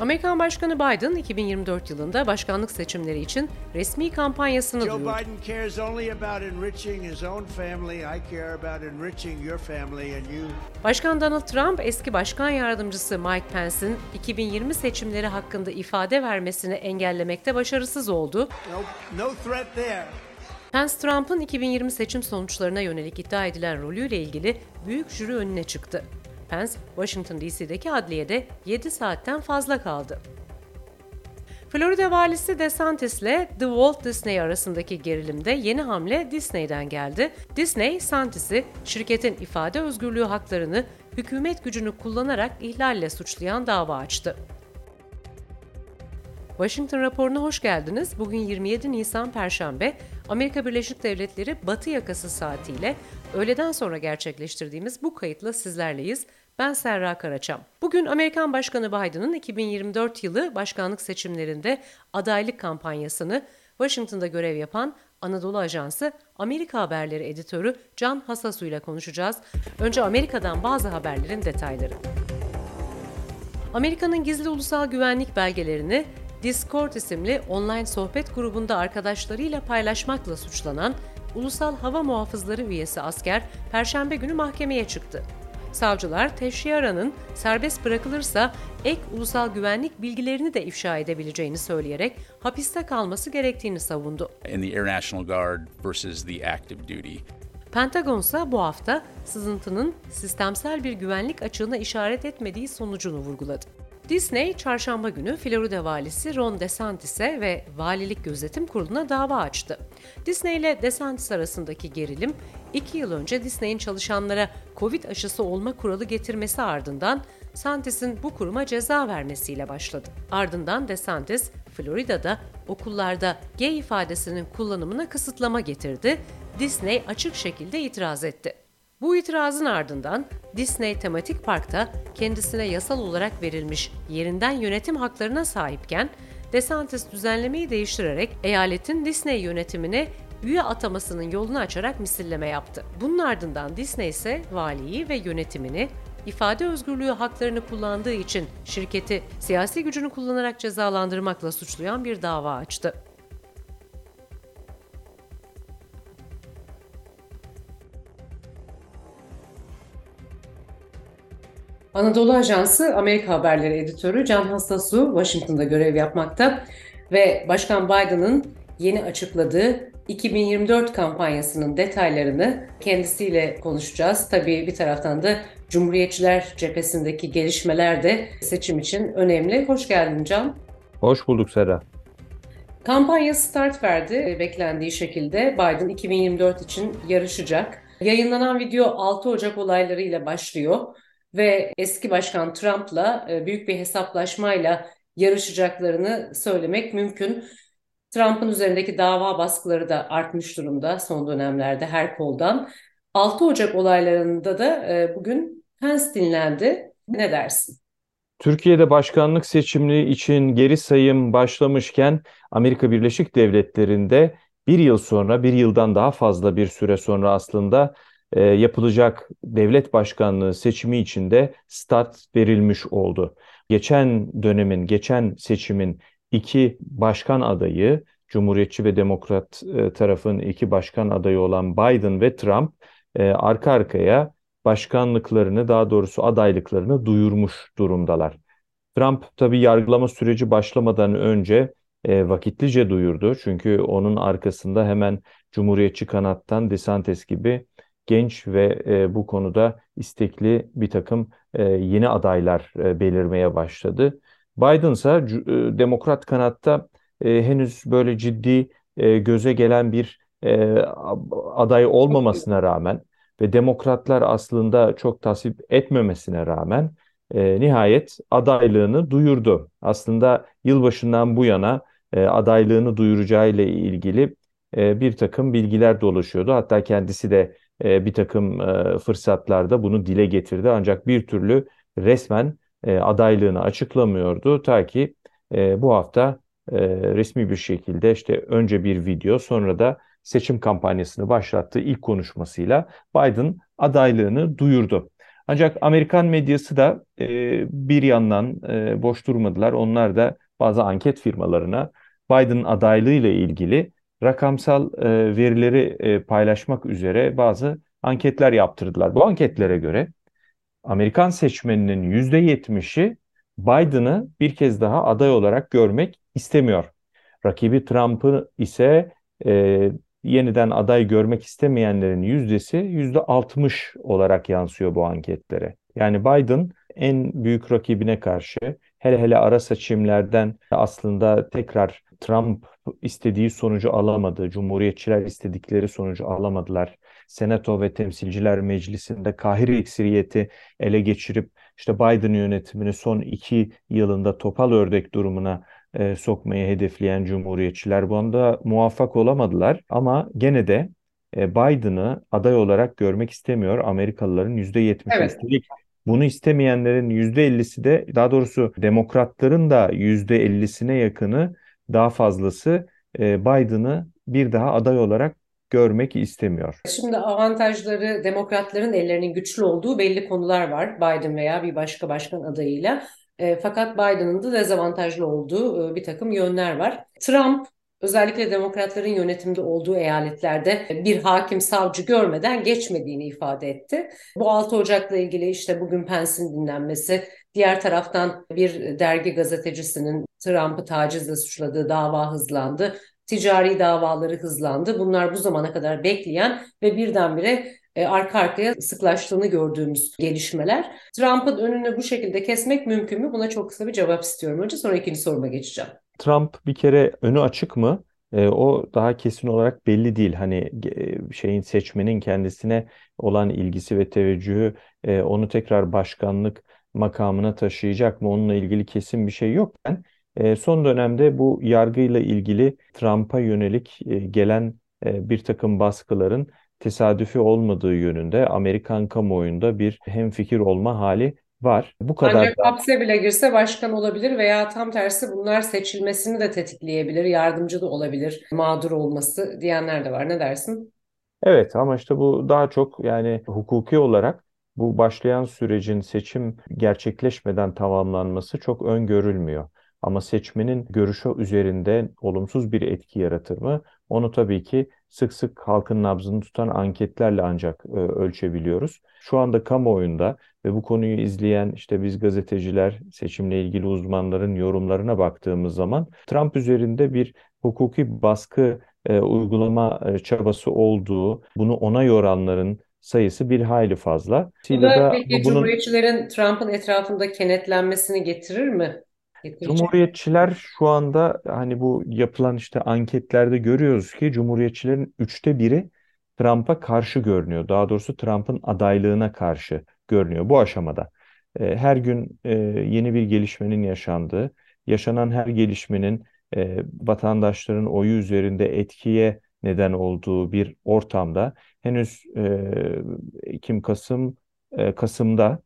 Amerikan Başkanı Biden 2024 yılında başkanlık seçimleri için resmi kampanyasını Joe duyurdu. Biden cares only about enriching his own family. I care about enriching your family and you. Başkan Donald Trump, eski başkan yardımcısı Mike Pence'in 2020 seçimleri hakkında ifade vermesini engellemekte başarısız oldu. No, no threat there. Pence, Trump'ın 2020 seçim sonuçlarına yönelik iddia edilen rolüyle ilgili büyük jüri önüne çıktı. Pence, Washington DC'deki adliyede 7 saatten fazla kaldı. Florida valisi DeSantis ile The Walt Disney arasındaki gerilimde yeni hamle Disney'den geldi. Disney, Santis'i şirketin ifade özgürlüğü haklarını hükümet gücünü kullanarak ihlalle suçlayan dava açtı. Washington raporuna hoş geldiniz. Bugün 27 Nisan Perşembe, Amerika Birleşik Devletleri Batı yakası saatiyle öğleden sonra gerçekleştirdiğimiz bu kayıtla sizlerleyiz. Ben Serra Karaçam. Bugün Amerikan Başkanı Biden'ın 2024 yılı başkanlık seçimlerinde adaylık kampanyasını Washington'da görev yapan Anadolu Ajansı Amerika Haberleri editörü Can Hasasu ile konuşacağız. Önce Amerika'dan bazı haberlerin detayları. Amerika'nın gizli ulusal güvenlik belgelerini Discord isimli online sohbet grubunda arkadaşlarıyla paylaşmakla suçlanan Ulusal Hava Muhafızları üyesi asker Perşembe günü mahkemeye çıktı. Savcılar Teşyara'nın serbest bırakılırsa ek ulusal güvenlik bilgilerini de ifşa edebileceğini söyleyerek hapiste kalması gerektiğini savundu. in the Air National Guard versus the active duty. Pentagon ise bu hafta sızıntının sistemsel bir güvenlik açığına işaret etmediği sonucunu vurguladı. Disney, çarşamba günü Florida valisi Ron DeSantis'e ve Valilik Gözetim Kurulu'na dava açtı. Disney ile DeSantis arasındaki gerilim, iki yıl önce Disney'in çalışanlara Covid aşısı olma kuralı getirmesi ardından Santis'in bu kuruma ceza vermesiyle başladı. Ardından DeSantis, Florida'da okullarda gay ifadesinin kullanımına kısıtlama getirdi. Disney açık şekilde itiraz etti. Bu itirazın ardından Disney Tematik Park'ta kendisine yasal olarak verilmiş yerinden yönetim haklarına sahipken DeSantis düzenlemeyi değiştirerek eyaletin Disney yönetimine üye atamasının yolunu açarak misilleme yaptı. Bunun ardından Disney ise valiyi ve yönetimini ifade özgürlüğü haklarını kullandığı için şirketi siyasi gücünü kullanarak cezalandırmakla suçlayan bir dava açtı. Anadolu Ajansı Amerika Haberleri editörü Can Hastasu Washington'da görev yapmakta ve Başkan Biden'ın yeni açıkladığı 2024 kampanyasının detaylarını kendisiyle konuşacağız. Tabii bir taraftan da Cumhuriyetçiler cephesindeki gelişmeler de seçim için önemli. Hoş geldin Can. Hoş bulduk Serra. Kampanya start verdi beklendiği şekilde. Biden 2024 için yarışacak. Yayınlanan video 6 Ocak olaylarıyla başlıyor ve eski başkan Trump'la e, büyük bir hesaplaşmayla yarışacaklarını söylemek mümkün. Trump'ın üzerindeki dava baskıları da artmış durumda son dönemlerde her koldan. 6 Ocak olaylarında da e, bugün Pence dinlendi. Ne dersin? Türkiye'de başkanlık seçimleri için geri sayım başlamışken Amerika Birleşik Devletleri'nde bir yıl sonra, bir yıldan daha fazla bir süre sonra aslında e, yapılacak devlet başkanlığı seçimi için de start verilmiş oldu. Geçen dönemin, geçen seçimin iki başkan adayı, Cumhuriyetçi ve Demokrat e, tarafın iki başkan adayı olan Biden ve Trump e, arka arkaya başkanlıklarını, daha doğrusu adaylıklarını duyurmuş durumdalar. Trump tabii yargılama süreci başlamadan önce e, vakitlice duyurdu. Çünkü onun arkasında hemen Cumhuriyetçi kanattan DeSantis gibi genç ve e, bu konuda istekli bir takım e, yeni adaylar e, belirmeye başladı. Biden ise e, demokrat kanatta e, henüz böyle ciddi e, göze gelen bir e, aday olmamasına rağmen ve demokratlar aslında çok tasvip etmemesine rağmen e, nihayet adaylığını duyurdu. Aslında yılbaşından bu yana e, adaylığını duyuracağı ile ilgili e, bir takım bilgiler dolaşıyordu. Hatta kendisi de e, bir takım e, fırsatlarda bunu dile getirdi. Ancak bir türlü resmen e, adaylığını açıklamıyordu. Ta ki e, bu hafta e, resmi bir şekilde işte önce bir video sonra da seçim kampanyasını başlattığı ilk konuşmasıyla Biden adaylığını duyurdu. Ancak Amerikan medyası da e, bir yandan e, boş durmadılar. Onlar da bazı anket firmalarına Biden adaylığı ile ilgili rakamsal e, verileri e, paylaşmak üzere bazı anketler yaptırdılar. Bu anketlere göre Amerikan seçmeninin %70'i Biden'ı bir kez daha aday olarak görmek istemiyor. Rakibi Trump'ı ise e, yeniden aday görmek istemeyenlerin yüzdesi %60 olarak yansıyor bu anketlere. Yani Biden en büyük rakibine karşı hele hele ara seçimlerden aslında tekrar Trump istediği sonucu alamadı. Cumhuriyetçiler istedikleri sonucu alamadılar. Senato ve Temsilciler Meclisi'nde kahir ekseriyeti ele geçirip işte Biden yönetimini son iki yılında topal ördek durumuna e, sokmayı hedefleyen Cumhuriyetçiler bu anda muvaffak olamadılar. Ama gene de e, Biden'ı aday olarak görmek istemiyor Amerikalıların %70'i. Evet. Üstelik bunu istemeyenlerin %50'si de daha doğrusu demokratların da %50'sine yakını daha fazlası e, Biden'ı bir daha aday olarak görmek istemiyor. Şimdi avantajları demokratların ellerinin güçlü olduğu belli konular var Biden veya bir başka başkan adayıyla. E, fakat Biden'ın da dezavantajlı olduğu e, bir takım yönler var. Trump özellikle demokratların yönetimde olduğu eyaletlerde bir hakim savcı görmeden geçmediğini ifade etti. Bu 6 Ocak'la ilgili işte bugün Pence'in dinlenmesi, diğer taraftan bir dergi gazetecisinin Trump'ı tacizle suçladığı dava hızlandı. Ticari davaları hızlandı. Bunlar bu zamana kadar bekleyen ve birdenbire e, arka arkaya sıklaştığını gördüğümüz gelişmeler. Trump'ın önünü bu şekilde kesmek mümkün mü? Buna çok kısa bir cevap istiyorum. Önce sonra ikinci soruma geçeceğim. Trump bir kere önü açık mı? E, o daha kesin olarak belli değil. Hani e, şeyin seçmenin kendisine olan ilgisi ve teveccühü e, onu tekrar başkanlık makamına taşıyacak mı? Onunla ilgili kesin bir şey yok. Ben e, son dönemde bu yargıyla ilgili Trump'a yönelik e, gelen e, bir takım baskıların tesadüfi olmadığı yönünde Amerikan kamuoyunda bir hemfikir olma hali var. Bu kadar Ancak da... hapse bile girse başkan olabilir veya tam tersi bunlar seçilmesini de tetikleyebilir, yardımcı da olabilir, mağdur olması diyenler de var. Ne dersin? Evet ama işte bu daha çok yani hukuki olarak bu başlayan sürecin seçim gerçekleşmeden tamamlanması çok öngörülmüyor. Ama seçmenin görüşü üzerinde olumsuz bir etki yaratır mı? Onu tabii ki sık sık halkın nabzını tutan anketlerle ancak e, ölçebiliyoruz. Şu anda kamuoyunda ve bu konuyu izleyen işte biz gazeteciler, seçimle ilgili uzmanların yorumlarına baktığımız zaman Trump üzerinde bir hukuki baskı e, uygulama e, çabası olduğu, bunu ona yoranların sayısı bir hayli fazla. Bu da peki bunun... Cumhuriyetçilerin Trump'ın etrafında kenetlenmesini getirir mi? Cumhuriyetçiler şu anda hani bu yapılan işte anketlerde görüyoruz ki Cumhuriyetçilerin üçte biri Trump'a karşı görünüyor. Daha doğrusu Trump'ın adaylığına karşı görünüyor bu aşamada. E, her gün e, yeni bir gelişmenin yaşandığı, yaşanan her gelişmenin e, vatandaşların oyu üzerinde etkiye neden olduğu bir ortamda henüz Ekim Kasım Kasım'da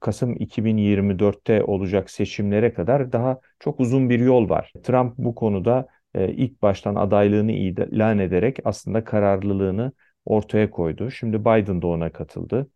Kasım 2024'te olacak seçimlere kadar daha çok uzun bir yol var. Trump bu konuda ilk baştan adaylığını ilan ederek aslında kararlılığını ortaya koydu. Şimdi Biden da ona katıldı.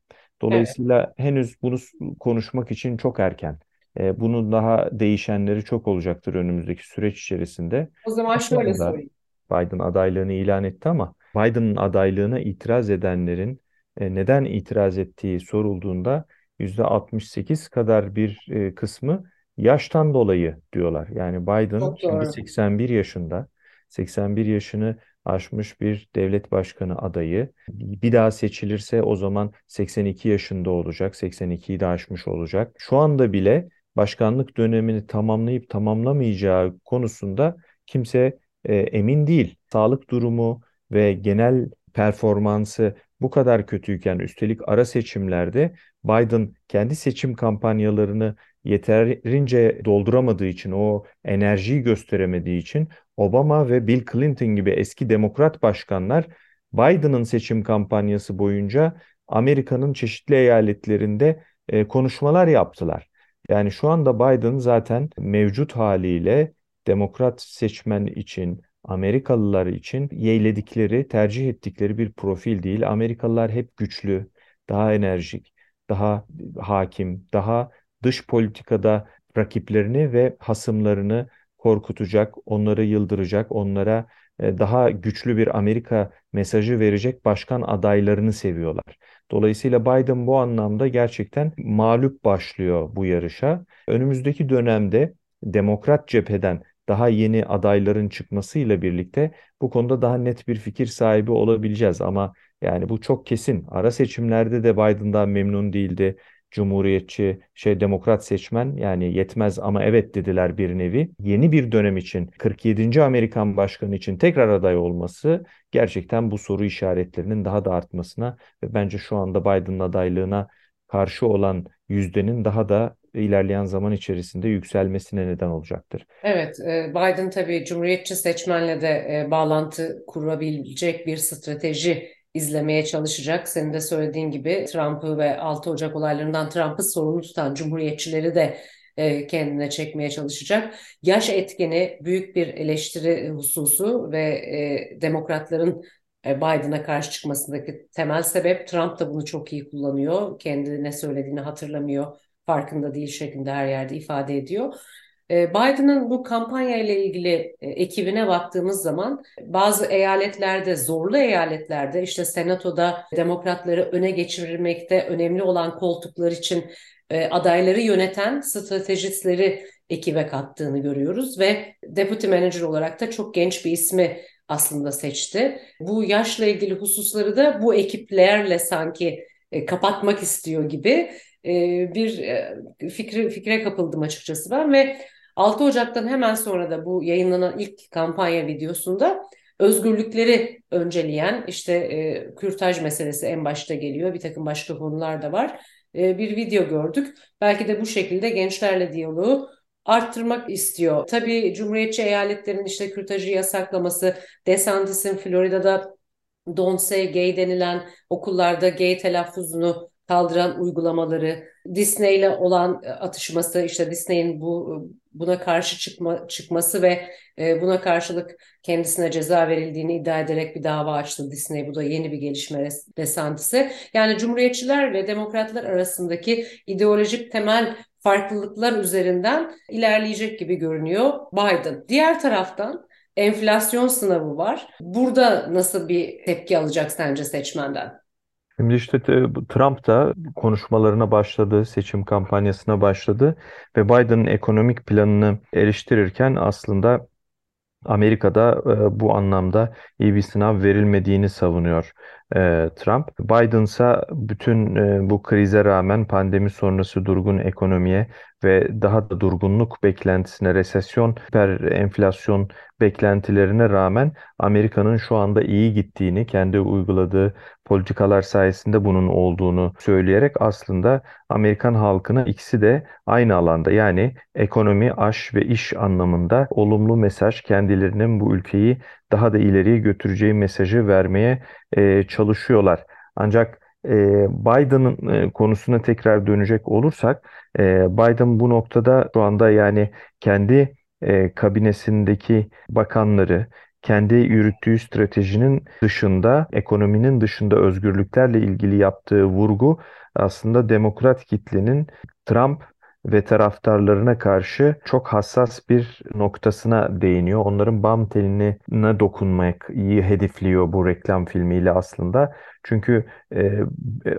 Dolayısıyla evet. henüz bunu konuşmak için çok erken. Bunun daha değişenleri çok olacaktır önümüzdeki süreç içerisinde. O zaman şöyle sorayım. Biden adaylığını ilan etti ama Biden'ın adaylığına itiraz edenlerin neden itiraz ettiği sorulduğunda %68 kadar bir e, kısmı yaştan dolayı diyorlar. Yani Biden şimdi 81 yaşında, 81 yaşını aşmış bir devlet başkanı adayı. Bir daha seçilirse o zaman 82 yaşında olacak, 82'yi de aşmış olacak. Şu anda bile başkanlık dönemini tamamlayıp tamamlamayacağı konusunda kimse e, emin değil. Sağlık durumu ve genel performansı bu kadar kötüyken üstelik ara seçimlerde Biden kendi seçim kampanyalarını yeterince dolduramadığı için, o enerjiyi gösteremediği için Obama ve Bill Clinton gibi eski demokrat başkanlar Biden'ın seçim kampanyası boyunca Amerika'nın çeşitli eyaletlerinde e, konuşmalar yaptılar. Yani şu anda Biden zaten mevcut haliyle demokrat seçmen için, Amerikalılar için yeğledikleri, tercih ettikleri bir profil değil. Amerikalılar hep güçlü, daha enerjik, daha hakim, daha dış politikada rakiplerini ve hasımlarını korkutacak, onları yıldıracak, onlara e, daha güçlü bir Amerika mesajı verecek başkan adaylarını seviyorlar. Dolayısıyla Biden bu anlamda gerçekten mağlup başlıyor bu yarışa. Önümüzdeki dönemde Demokrat cepheden daha yeni adayların çıkmasıyla birlikte bu konuda daha net bir fikir sahibi olabileceğiz ama yani bu çok kesin. Ara seçimlerde de Biden'dan memnun değildi. Cumhuriyetçi, şey demokrat seçmen yani yetmez ama evet dediler bir nevi. Yeni bir dönem için 47. Amerikan başkanı için tekrar aday olması gerçekten bu soru işaretlerinin daha da artmasına ve bence şu anda Biden'ın adaylığına karşı olan yüzdenin daha da ilerleyen zaman içerisinde yükselmesine neden olacaktır. Evet, e, Biden tabii Cumhuriyetçi seçmenle de e, bağlantı kurabilecek bir strateji izlemeye çalışacak. Senin de söylediğin gibi Trump'ı ve 6 Ocak olaylarından Trump'ı sorumlu tutan Cumhuriyetçileri de e, kendine çekmeye çalışacak. Yaş etkeni büyük bir eleştiri hususu ve e, demokratların e, Biden'a karşı çıkmasındaki temel sebep Trump da bunu çok iyi kullanıyor. Kendine söylediğini hatırlamıyor, farkında değil şeklinde her yerde ifade ediyor. E, Biden'ın bu kampanya ile ilgili e, ekibine baktığımız zaman bazı eyaletlerde, zorlu eyaletlerde işte senatoda demokratları öne geçirmekte önemli olan koltuklar için adayları yöneten stratejistleri ekibe kattığını görüyoruz ve deputy manager olarak da çok genç bir ismi aslında seçti. Bu yaşla ilgili hususları da bu ekiplerle sanki e, kapatmak istiyor gibi e, bir e, fikri, fikre kapıldım açıkçası ben ve 6 Ocak'tan hemen sonra da bu yayınlanan ilk kampanya videosunda özgürlükleri önceleyen işte e, kürtaj meselesi en başta geliyor bir takım başka konular da var e, bir video gördük. Belki de bu şekilde gençlerle diyaloğu arttırmak istiyor. Tabii Cumhuriyetçi eyaletlerin işte kürtajı yasaklaması, DeSantis'in Florida'da Don't Say Gay denilen okullarda gay telaffuzunu kaldıran uygulamaları, Disney ile olan e, atışması, işte Disney'in bu buna karşı çıkma, çıkması ve e, buna karşılık kendisine ceza verildiğini iddia ederek bir dava açtı Disney. Bu da yeni bir gelişme DeSantis'e. Yani Cumhuriyetçiler ve Demokratlar arasındaki ideolojik temel farklılıklar üzerinden ilerleyecek gibi görünüyor Biden. Diğer taraftan enflasyon sınavı var. Burada nasıl bir tepki alacak sence seçmenden? Şimdi işte Trump da konuşmalarına başladı, seçim kampanyasına başladı ve Biden'ın ekonomik planını eleştirirken aslında Amerika'da e, bu anlamda iyi bir sınav verilmediğini savunuyor e, Trump. Biden ise bütün e, bu krize rağmen pandemi sonrası durgun ekonomiye ve daha da durgunluk beklentisine, resesyon, hiper enflasyon beklentilerine rağmen Amerika'nın şu anda iyi gittiğini, kendi uyguladığı politikalar sayesinde bunun olduğunu söyleyerek aslında Amerikan halkına ikisi de aynı alanda yani ekonomi, aş ve iş anlamında olumlu mesaj kendilerinin bu ülkeyi daha da ileriye götüreceği mesajı vermeye e, çalışıyorlar. Ancak e, Biden'ın konusuna tekrar dönecek olursak e, Biden bu noktada şu anda yani kendi e, kabinesindeki bakanları kendi yürüttüğü stratejinin dışında, ekonominin dışında özgürlüklerle ilgili yaptığı vurgu aslında demokrat kitlenin Trump ve taraftarlarına karşı çok hassas bir noktasına değiniyor. Onların bam teline dokunmak iyi hedefliyor bu reklam filmiyle aslında. Çünkü e,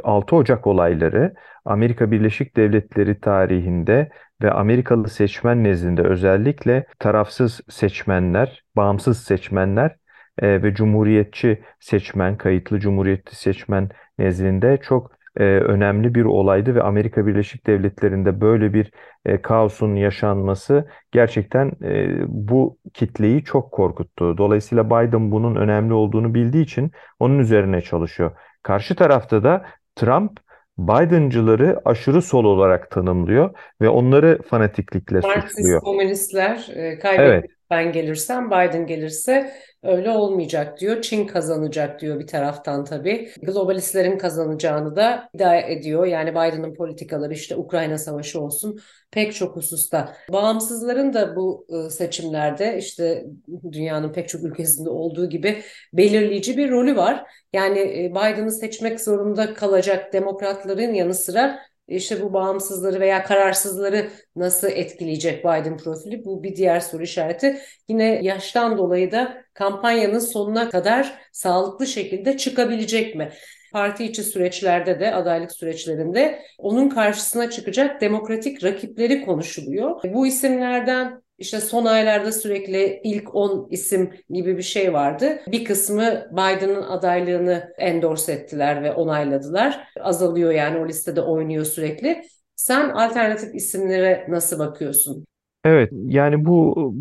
6 Ocak olayları Amerika Birleşik Devletleri tarihinde ve Amerikalı seçmen nezdinde özellikle tarafsız seçmenler, bağımsız seçmenler e, ve cumhuriyetçi seçmen, kayıtlı cumhuriyetçi seçmen nezdinde çok e, önemli bir olaydı ve Amerika Birleşik Devletleri'nde böyle bir e, kaosun yaşanması gerçekten e, bu kitleyi çok korkuttu. Dolayısıyla Biden bunun önemli olduğunu bildiği için onun üzerine çalışıyor. Karşı tarafta da Trump Biden'cıları aşırı sol olarak tanımlıyor ve onları fanatiklikle Marksist suçluyor. komünistler e, kaybetmek ben gelirsem, Biden gelirse öyle olmayacak diyor. Çin kazanacak diyor bir taraftan tabii. Globalistlerin kazanacağını da iddia ediyor. Yani Biden'ın politikaları işte Ukrayna Savaşı olsun pek çok hususta. Bağımsızların da bu ıı, seçimlerde işte dünyanın pek çok ülkesinde olduğu gibi belirleyici bir rolü var. Yani e, Biden'ı seçmek zorunda kalacak demokratların yanı sıra işte bu bağımsızları veya kararsızları nasıl etkileyecek Biden profili? Bu bir diğer soru işareti. Yine yaştan dolayı da kampanyanın sonuna kadar sağlıklı şekilde çıkabilecek mi? Parti içi süreçlerde de adaylık süreçlerinde onun karşısına çıkacak demokratik rakipleri konuşuluyor. Bu isimlerden işte son aylarda sürekli ilk 10 isim gibi bir şey vardı. Bir kısmı Biden'ın adaylığını endorse ettiler ve onayladılar. Azalıyor yani o listede oynuyor sürekli. Sen alternatif isimlere nasıl bakıyorsun? Evet, yani bu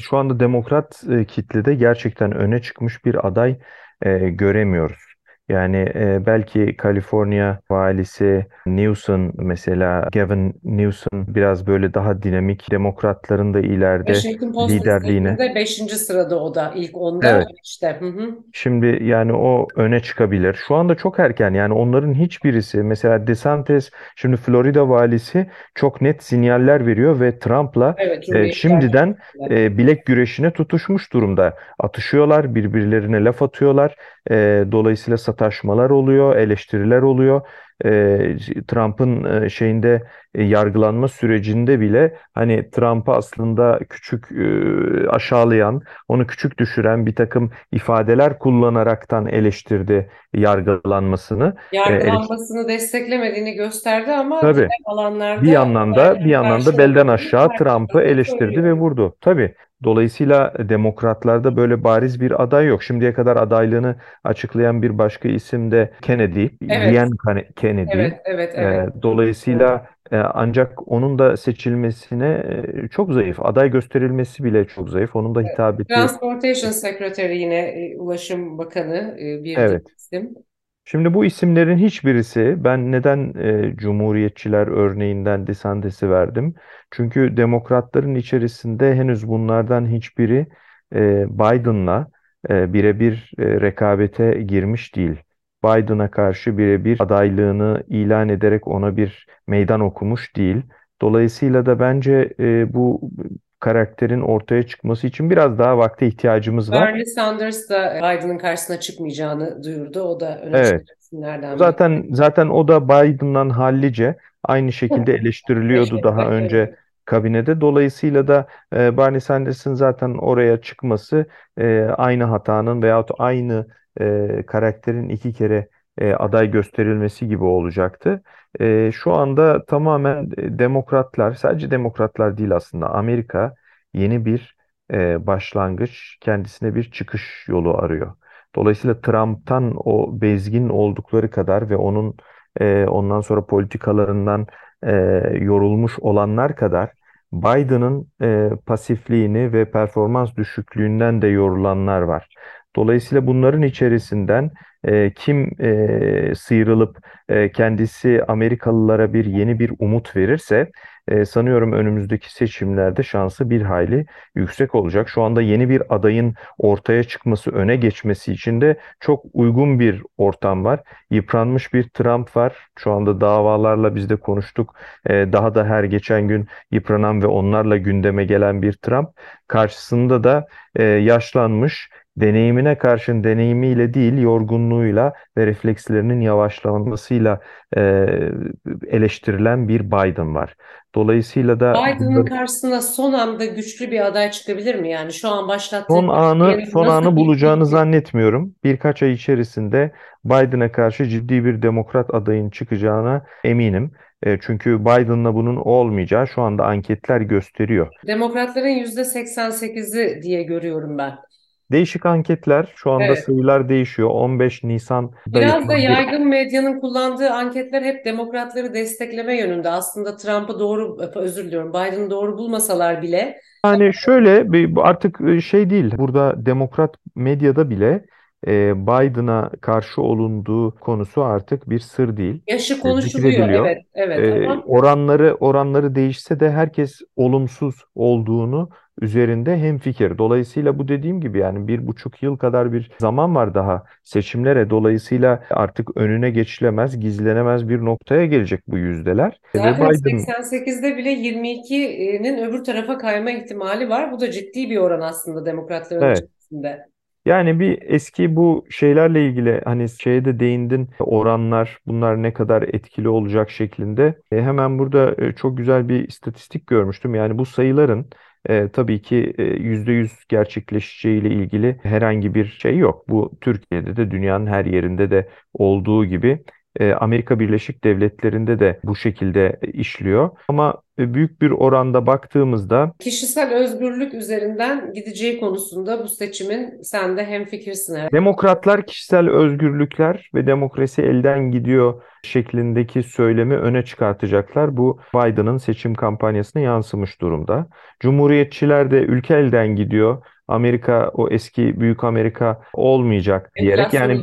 şu anda demokrat e, kitlede gerçekten öne çıkmış bir aday e, göremiyoruz. Yani e, belki Kaliforniya valisi Newsom mesela Gavin Newsom biraz böyle daha dinamik demokratların da ileride Washington Post liderliğine. listesinde 5. sırada o da ilk 10'da Evet. işte. Hı hı. Şimdi yani o öne çıkabilir. Şu anda çok erken yani onların hiçbirisi mesela DeSantis şimdi Florida valisi çok net sinyaller veriyor ve Trump'la Evet, e, şimdiden e, bilek güreşine tutuşmuş durumda. Atışıyorlar, birbirlerine laf atıyorlar. E, dolayısıyla sataşmalar oluyor, eleştiriler oluyor. E, Trump'ın e, şeyinde e, yargılanma sürecinde bile hani Trump'ı aslında küçük e, aşağılayan, onu küçük düşüren bir takım ifadeler kullanaraktan eleştirdi yargılanmasını. E, eleş- Yargılanmasını desteklemediğini gösterdi ama Tabii. alanlarda Bir yandan da bir yandan da belden aşağı Trump'ı eleştirdi ve vurdu. Tabii. Dolayısıyla demokratlarda böyle bariz bir aday yok. Şimdiye kadar adaylığını açıklayan bir başka isim de Kennedy, Evet, Kane- Kennedy. evet, evet, Ee, evet. dolayısıyla e, ancak onun da seçilmesine e, çok zayıf. Aday gösterilmesi bile çok zayıf. Onun da hitabeti Transportation Secretary yine e, Ulaşım Bakanı e, bir evet. isim. Şimdi bu isimlerin hiçbirisi ben neden e, Cumhuriyetçiler örneğinden DeSantis'i verdim? Çünkü demokratların içerisinde henüz bunlardan hiçbiri e, Biden'la e, birebir e, rekabete girmiş değil. Biden'a karşı birebir adaylığını ilan ederek ona bir meydan okumuş değil. Dolayısıyla da bence e, bu karakterin ortaya çıkması için biraz daha vakte ihtiyacımız var. Bernie Sanders da Biden'ın karşısına çıkmayacağını duyurdu. O da öne Evet. isimlerden biri. Zaten zaten o da Biden'dan hallice aynı şekilde eleştiriliyordu daha önce kabinede. Dolayısıyla da e, Bernie Sanders'ın zaten oraya çıkması e, aynı hatanın veyahut aynı e, karakterin iki kere e, aday gösterilmesi gibi olacaktı. E, şu anda tamamen e, demokratlar, sadece demokratlar değil aslında Amerika yeni bir e, başlangıç, kendisine bir çıkış yolu arıyor. Dolayısıyla Trump'tan o bezgin oldukları kadar ve onun e, ondan sonra politikalarından e, yorulmuş olanlar kadar Biden'ın e, pasifliğini ve performans düşüklüğünden de yorulanlar var. Dolayısıyla bunların içerisinden e, kim e, sıyrılıp e, kendisi Amerikalılara bir yeni bir umut verirse e, sanıyorum önümüzdeki seçimlerde şansı bir hayli yüksek olacak. Şu anda yeni bir adayın ortaya çıkması, öne geçmesi için de çok uygun bir ortam var. Yıpranmış bir Trump var. Şu anda davalarla biz de konuştuk. Ee, daha da her geçen gün yıpranan ve onlarla gündeme gelen bir Trump. Karşısında da e, yaşlanmış, deneyimine karşın deneyimiyle değil, yorgunluğuyla ve reflekslerinin yavaşlamasıyla e, eleştirilen bir Biden var. Dolayısıyla da Biden'ın karşısına son anda güçlü bir aday çıkabilir mi? Yani şu an başlattığı Son anı son anı bir- bulacağını zannetmiyorum. Birkaç ay içerisinde Biden'a karşı ciddi bir demokrat adayın çıkacağına eminim. Çünkü Biden'la bunun olmayacağı şu anda anketler gösteriyor. Demokratların %88'i diye görüyorum ben. Değişik anketler şu anda Evet. sayılar değişiyor. 15 Nisan'da Biraz da yapılan bir yaygın medyanın kullandığı anketler hep demokratları destekleme yönünde. Aslında Trump'ı doğru, özür diliyorum, Biden'ı doğru bulmasalar bile Yani şöyle bir artık e, şey değil. Burada demokrat medyada bile e, Biden'a karşı olunduğu konusu artık bir sır değil. Yaşı E, konuşuluyor. Evet, evet E, ama oranları oranları değişse de herkes olumsuz olduğunu üzerinde hemfikir. Dolayısıyla bu dediğim gibi yani bir buçuk yıl kadar bir zaman var daha seçimlere. Dolayısıyla artık önüne geçilemez, gizlenemez bir noktaya gelecek bu yüzdeler. Ve zaten Biden 88'de bile 22'nin öbür tarafa kayma ihtimali var. Bu da ciddi bir oran aslında demokratların evet içerisinde. Yani bir eski bu şeylerle ilgili hani şeye de değindin oranlar bunlar ne kadar etkili olacak şeklinde. E, hemen burada e, çok güzel bir istatistik görmüştüm. Yani bu sayıların e, tabii ki e, %100 gerçekleşeceğiyle ilgili herhangi bir şey yok. Bu Türkiye'de de dünyanın her yerinde de olduğu gibi e, Amerika Birleşik Devletleri'nde de bu şekilde işliyor. Ama büyük bir oranda baktığımızda Kişisel özgürlük üzerinden gideceği konusunda bu seçimin sen de hemfikirsin herhalde. demokratlar kişisel özgürlükler ve demokrasi elden gidiyor şeklindeki söylemi öne çıkartacaklar. Bu Biden'ın seçim kampanyasına yansımış durumda. Cumhuriyetçiler de ülke elden gidiyor. Amerika o eski büyük Amerika olmayacak diyerek yani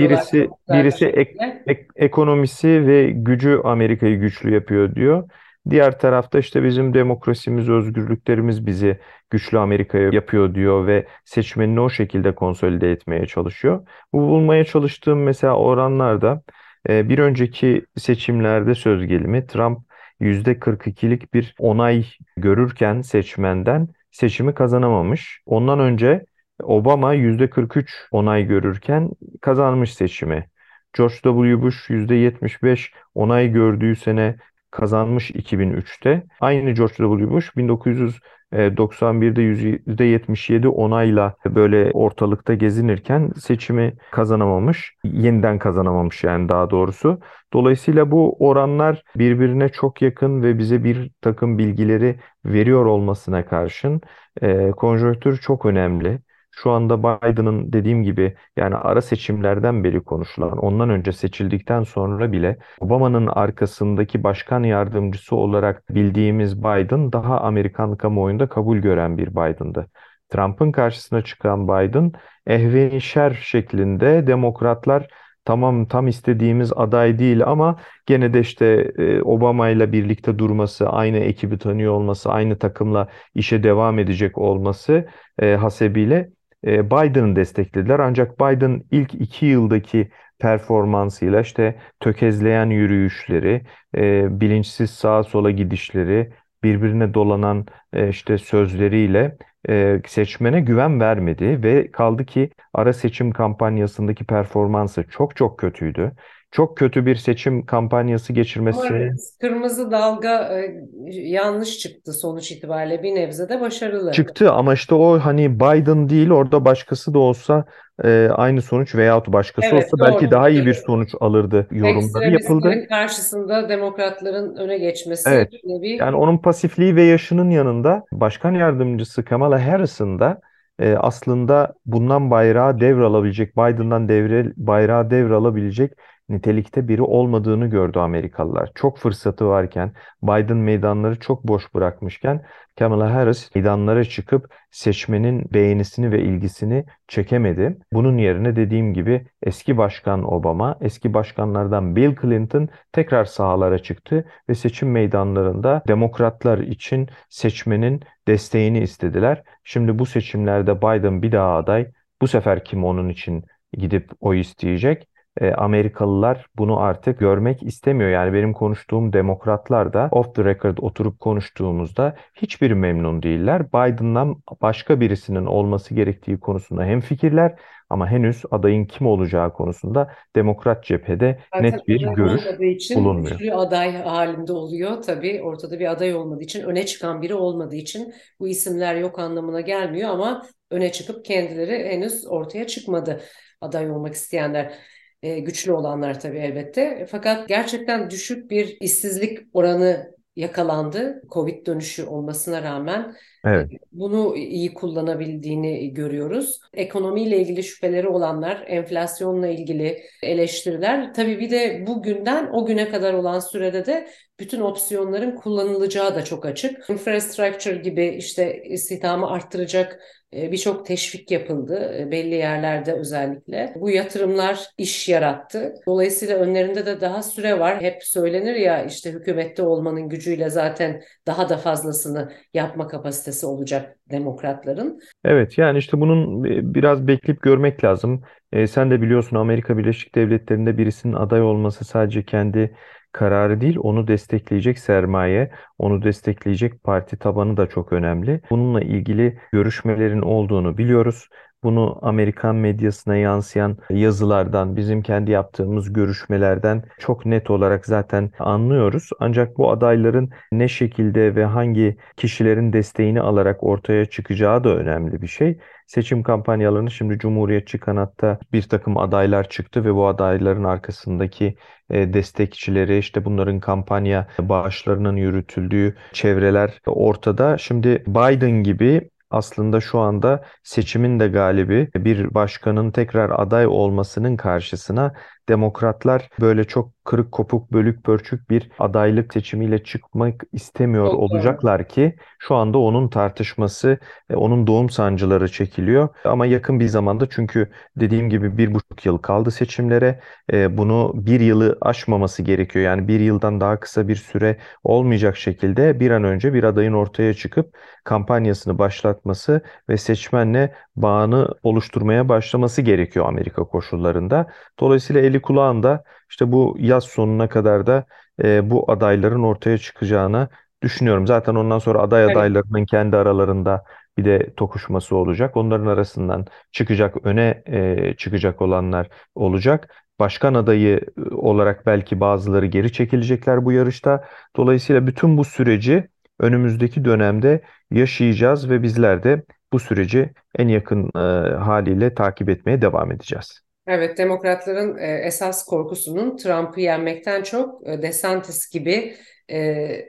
birisi birisi ek- ek- ekonomisi ve gücü Amerika'yı güçlü yapıyor diyor. Diğer tarafta işte bizim demokrasimiz, özgürlüklerimiz bizi güçlü Amerika'ya yapıyor diyor ve seçmenini o şekilde konsolide etmeye çalışıyor. Bu bulmaya çalıştığım mesela oranlarda e, bir önceki seçimlerde söz gelimi Trump %42'lik bir onay görürken seçmenden seçimi kazanamamış. Ondan önce Obama %43 onay görürken kazanmış seçimi. George W. Bush %75 onay gördüğü sene kazanmış 2003'te. Aynı George W. Bush 1991'de %77 onayla böyle ortalıkta gezinirken seçimi kazanamamış. Yeniden kazanamamış yani daha doğrusu. Dolayısıyla bu oranlar birbirine çok yakın ve bize bir takım bilgileri veriyor olmasına karşın e, konjonktür çok önemli. Şu anda Biden'ın dediğim gibi yani ara seçimlerden beri konuşulan, ondan önce seçildikten sonra bile Obama'nın arkasındaki başkan yardımcısı olarak bildiğimiz Biden daha Amerikan kamuoyunda kabul gören bir Biden'dı. Trump'ın karşısına çıkan Biden ehvenişer şeklinde demokratlar tamam tam istediğimiz aday değil ama gene de işte e, Obama ile birlikte durması, aynı ekibi tanıyor olması, aynı takımla işe devam edecek olması e, hasebiyle e, Biden'ı desteklediler. Ancak Biden ilk iki yıldaki performansıyla işte tökezleyen yürüyüşleri, e, bilinçsiz sağa sola gidişleri, birbirine dolanan e, işte sözleriyle e, seçmene güven vermedi ve kaldı ki ara seçim kampanyasındaki performansı çok çok kötüydü. Çok kötü bir seçim kampanyası geçirmesi kırmızı dalga e, yanlış çıktı sonuç itibariyle bir nebze de başarılı. çıktı ama işte o hani Biden değil orada başkası da olsa e, aynı sonuç veyahut başkası Evet olsa belki doğru. daha iyi bir sonuç alırdı yorumları yapıldı. Karşısında demokratların öne geçmesi Evet. bir Yani onun pasifliği ve yaşının yanında başkan yardımcısı Kamala Harris'ın da e, aslında bundan bayrağı devralabilecek, Biden'dan devre, bayrağı devralabilecek nitelikte biri olmadığını gördü Amerikalılar. Çok fırsatı varken, Biden meydanları çok boş bırakmışken Kamala Harris meydanlara çıkıp seçmenin beğenisini ve ilgisini çekemedi. Bunun yerine dediğim gibi eski başkan Obama, eski başkanlardan Bill Clinton tekrar sahalara çıktı ve seçim meydanlarında demokratlar için seçmenin desteğini istediler. Şimdi bu seçimlerde Biden bir daha aday. Bu sefer kim onun için gidip oy isteyecek? E, Amerikalılar bunu artık görmek istemiyor. Yani benim konuştuğum demokratlar da off the record oturup konuştuğumuzda hiçbir memnun değiller. Biden'dan başka birisinin olması gerektiği konusunda hemfikirler ama henüz adayın kim olacağı konusunda demokrat cephede Zaten net bir görüş için bulunmuyor. güçlü aday halinde oluyor. Tabii ortada bir aday olmadığı için, öne çıkan biri olmadığı için bu isimler yok anlamına gelmiyor ama öne çıkıp kendileri henüz ortaya çıkmadı aday olmak isteyenler. E, güçlü olanlar tabii elbette. Fakat gerçekten düşük bir işsizlik oranı yakalandı. Covid dönüşü olmasına rağmen Evet. Bunu iyi kullanabildiğini görüyoruz. Ekonomiyle ilgili şüpheleri olanlar, enflasyonla ilgili eleştiriler. Tabii bir de bugünden o güne kadar olan sürede de bütün opsiyonların kullanılacağı da çok açık. Infrastructure gibi işte istihdamı arttıracak e, birçok teşvik yapıldı e, belli yerlerde özellikle. Bu yatırımlar iş yarattı. Dolayısıyla önlerinde de daha süre var. Hep söylenir ya işte hükümette olmanın gücüyle zaten daha da fazlasını yapma kapasitesi olacak demokratların. Evet yani işte bunun biraz bekleyip görmek lazım. E, sen de biliyorsun Amerika Birleşik Devletleri'nde birisinin aday olması sadece kendi kararı değil, onu destekleyecek sermaye, onu destekleyecek parti tabanı da çok önemli. Bununla ilgili görüşmelerin olduğunu biliyoruz. Bunu Amerikan medyasına yansıyan yazılardan, bizim kendi yaptığımız görüşmelerden çok net olarak zaten anlıyoruz. Ancak bu adayların ne şekilde ve hangi kişilerin desteğini alarak ortaya çıkacağı da önemli bir şey. Seçim kampanyalarını şimdi Cumhuriyetçi kanatta bir takım adaylar çıktı ve bu adayların arkasındaki e, destekçileri işte bunların kampanya bağışlarının yürütüldüğü çevreler ortada. Şimdi Biden gibi aslında şu anda seçimin de galibi bir başkanın tekrar aday olmasının karşısına demokratlar böyle çok kırık kopuk bölük pörçük bir adaylık seçimiyle çıkmak istemiyor Çok olacaklar ki şu anda onun tartışması, e, onun doğum sancıları çekiliyor. Ama yakın bir zamanda çünkü dediğim gibi bir buçuk yıl kaldı seçimlere. E, bunu bir yılı aşmaması gerekiyor. Yani bir yıldan daha kısa bir süre olmayacak şekilde bir an önce bir adayın ortaya çıkıp kampanyasını başlatması ve seçmenle bağını oluşturmaya başlaması gerekiyor Amerika koşullarında. Dolayısıyla eli kulağında işte bu yaz sonuna kadar da e, bu adayların ortaya çıkacağını düşünüyorum. Zaten ondan sonra aday Evet. adaylarının kendi aralarında bir de tokuşması olacak. Onların arasından çıkacak, öne e, çıkacak olanlar olacak. Başkan adayı e, olarak belki bazıları geri çekilecekler bu yarışta. Dolayısıyla bütün bu süreci önümüzdeki dönemde yaşayacağız ve bizler de bu süreci en yakın e, haliyle takip etmeye devam edeceğiz. Evet, demokratların e, esas korkusunun Trump'ı yenmekten çok e, DeSantis gibi e,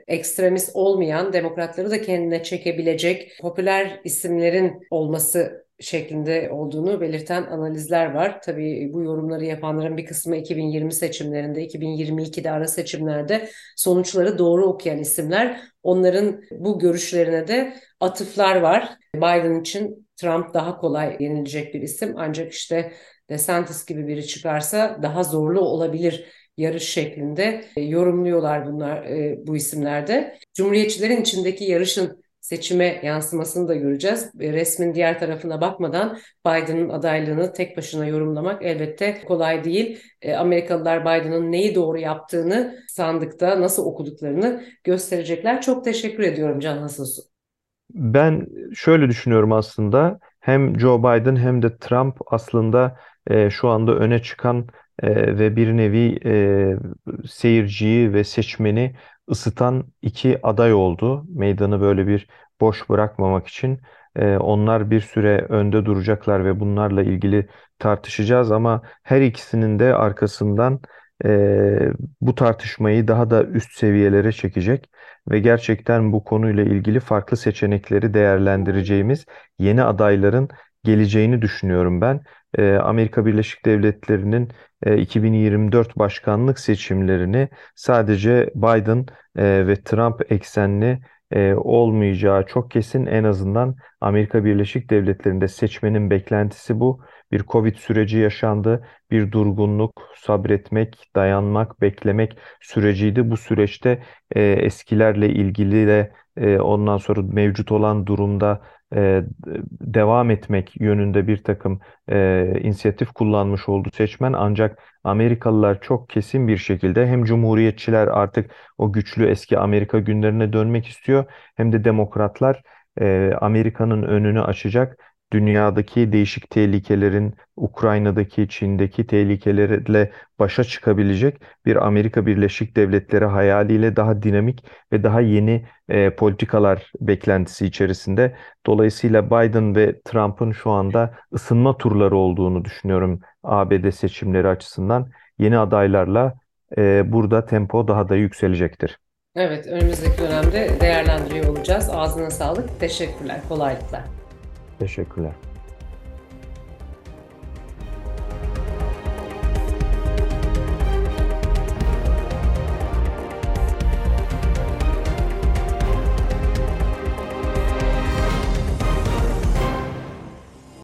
ekstremist olmayan demokratları da kendine çekebilecek popüler isimlerin olması şeklinde olduğunu belirten analizler var. Tabii bu yorumları yapanların bir kısmı 2020 seçimlerinde, 2022'de ara seçimlerde sonuçları doğru okuyan isimler. Onların bu görüşlerine de atıflar var. Biden için Trump daha kolay yenilecek bir isim ancak işte DeSantis gibi biri çıkarsa daha zorlu olabilir yarış şeklinde e, yorumluyorlar bunlar e, bu isimlerde. Cumhuriyetçilerin içindeki yarışın seçime yansımasını da göreceğiz. E, resmin diğer tarafına bakmadan Biden'ın adaylığını tek başına yorumlamak elbette kolay değil. Amerikalılar Biden'ın neyi doğru yaptığını sandıkta nasıl okuduklarını gösterecekler. Çok teşekkür ediyorum Can Nasılsın? Ben şöyle düşünüyorum aslında hem Joe Biden hem de Trump aslında e, şu anda öne çıkan e, ve bir nevi e, seyirciyi ve seçmeni ısıtan iki aday oldu. Meydanı böyle bir boş bırakmamak için e, onlar bir süre önde duracaklar ve bunlarla ilgili tartışacağız ama her ikisinin de arkasından e, bu tartışmayı daha da üst seviyelere çekecek ve gerçekten bu konuyla ilgili farklı seçenekleri değerlendireceğimiz yeni adayların geleceğini düşünüyorum ben. E, Amerika Birleşik Devletleri'nin e, 2024 başkanlık seçimlerini sadece Biden e, ve Trump eksenli e, olmayacağı çok kesin. En azından Amerika Birleşik Devletleri'nde seçmenin beklentisi bu. Bir Covid süreci yaşandı, bir durgunluk, sabretmek, dayanmak, beklemek süreciydi. Bu süreçte e, eskilerle ilgili de e, ondan sonra mevcut olan durumda e, devam etmek yönünde bir takım e, inisiyatif kullanmış oldu seçmen. Ancak Amerikalılar çok kesin bir şekilde hem Cumhuriyetçiler artık o güçlü eski Amerika günlerine dönmek istiyor hem de Demokratlar e, Amerika'nın önünü açacak dünyadaki değişik tehlikelerin, Ukrayna'daki, Çin'deki tehlikelerle başa çıkabilecek bir Amerika Birleşik Devletleri hayaliyle daha dinamik ve daha yeni e, politikalar beklentisi içerisinde. Dolayısıyla Biden ve Trump'ın şu anda ısınma turları olduğunu düşünüyorum ABD seçimleri açısından. Yeni adaylarla e, burada tempo daha da yükselecektir. Evet, önümüzdeki dönemde değerlendiriyor olacağız. Ağzına sağlık. Teşekkürler, kolaylıklar. Teşekkürler.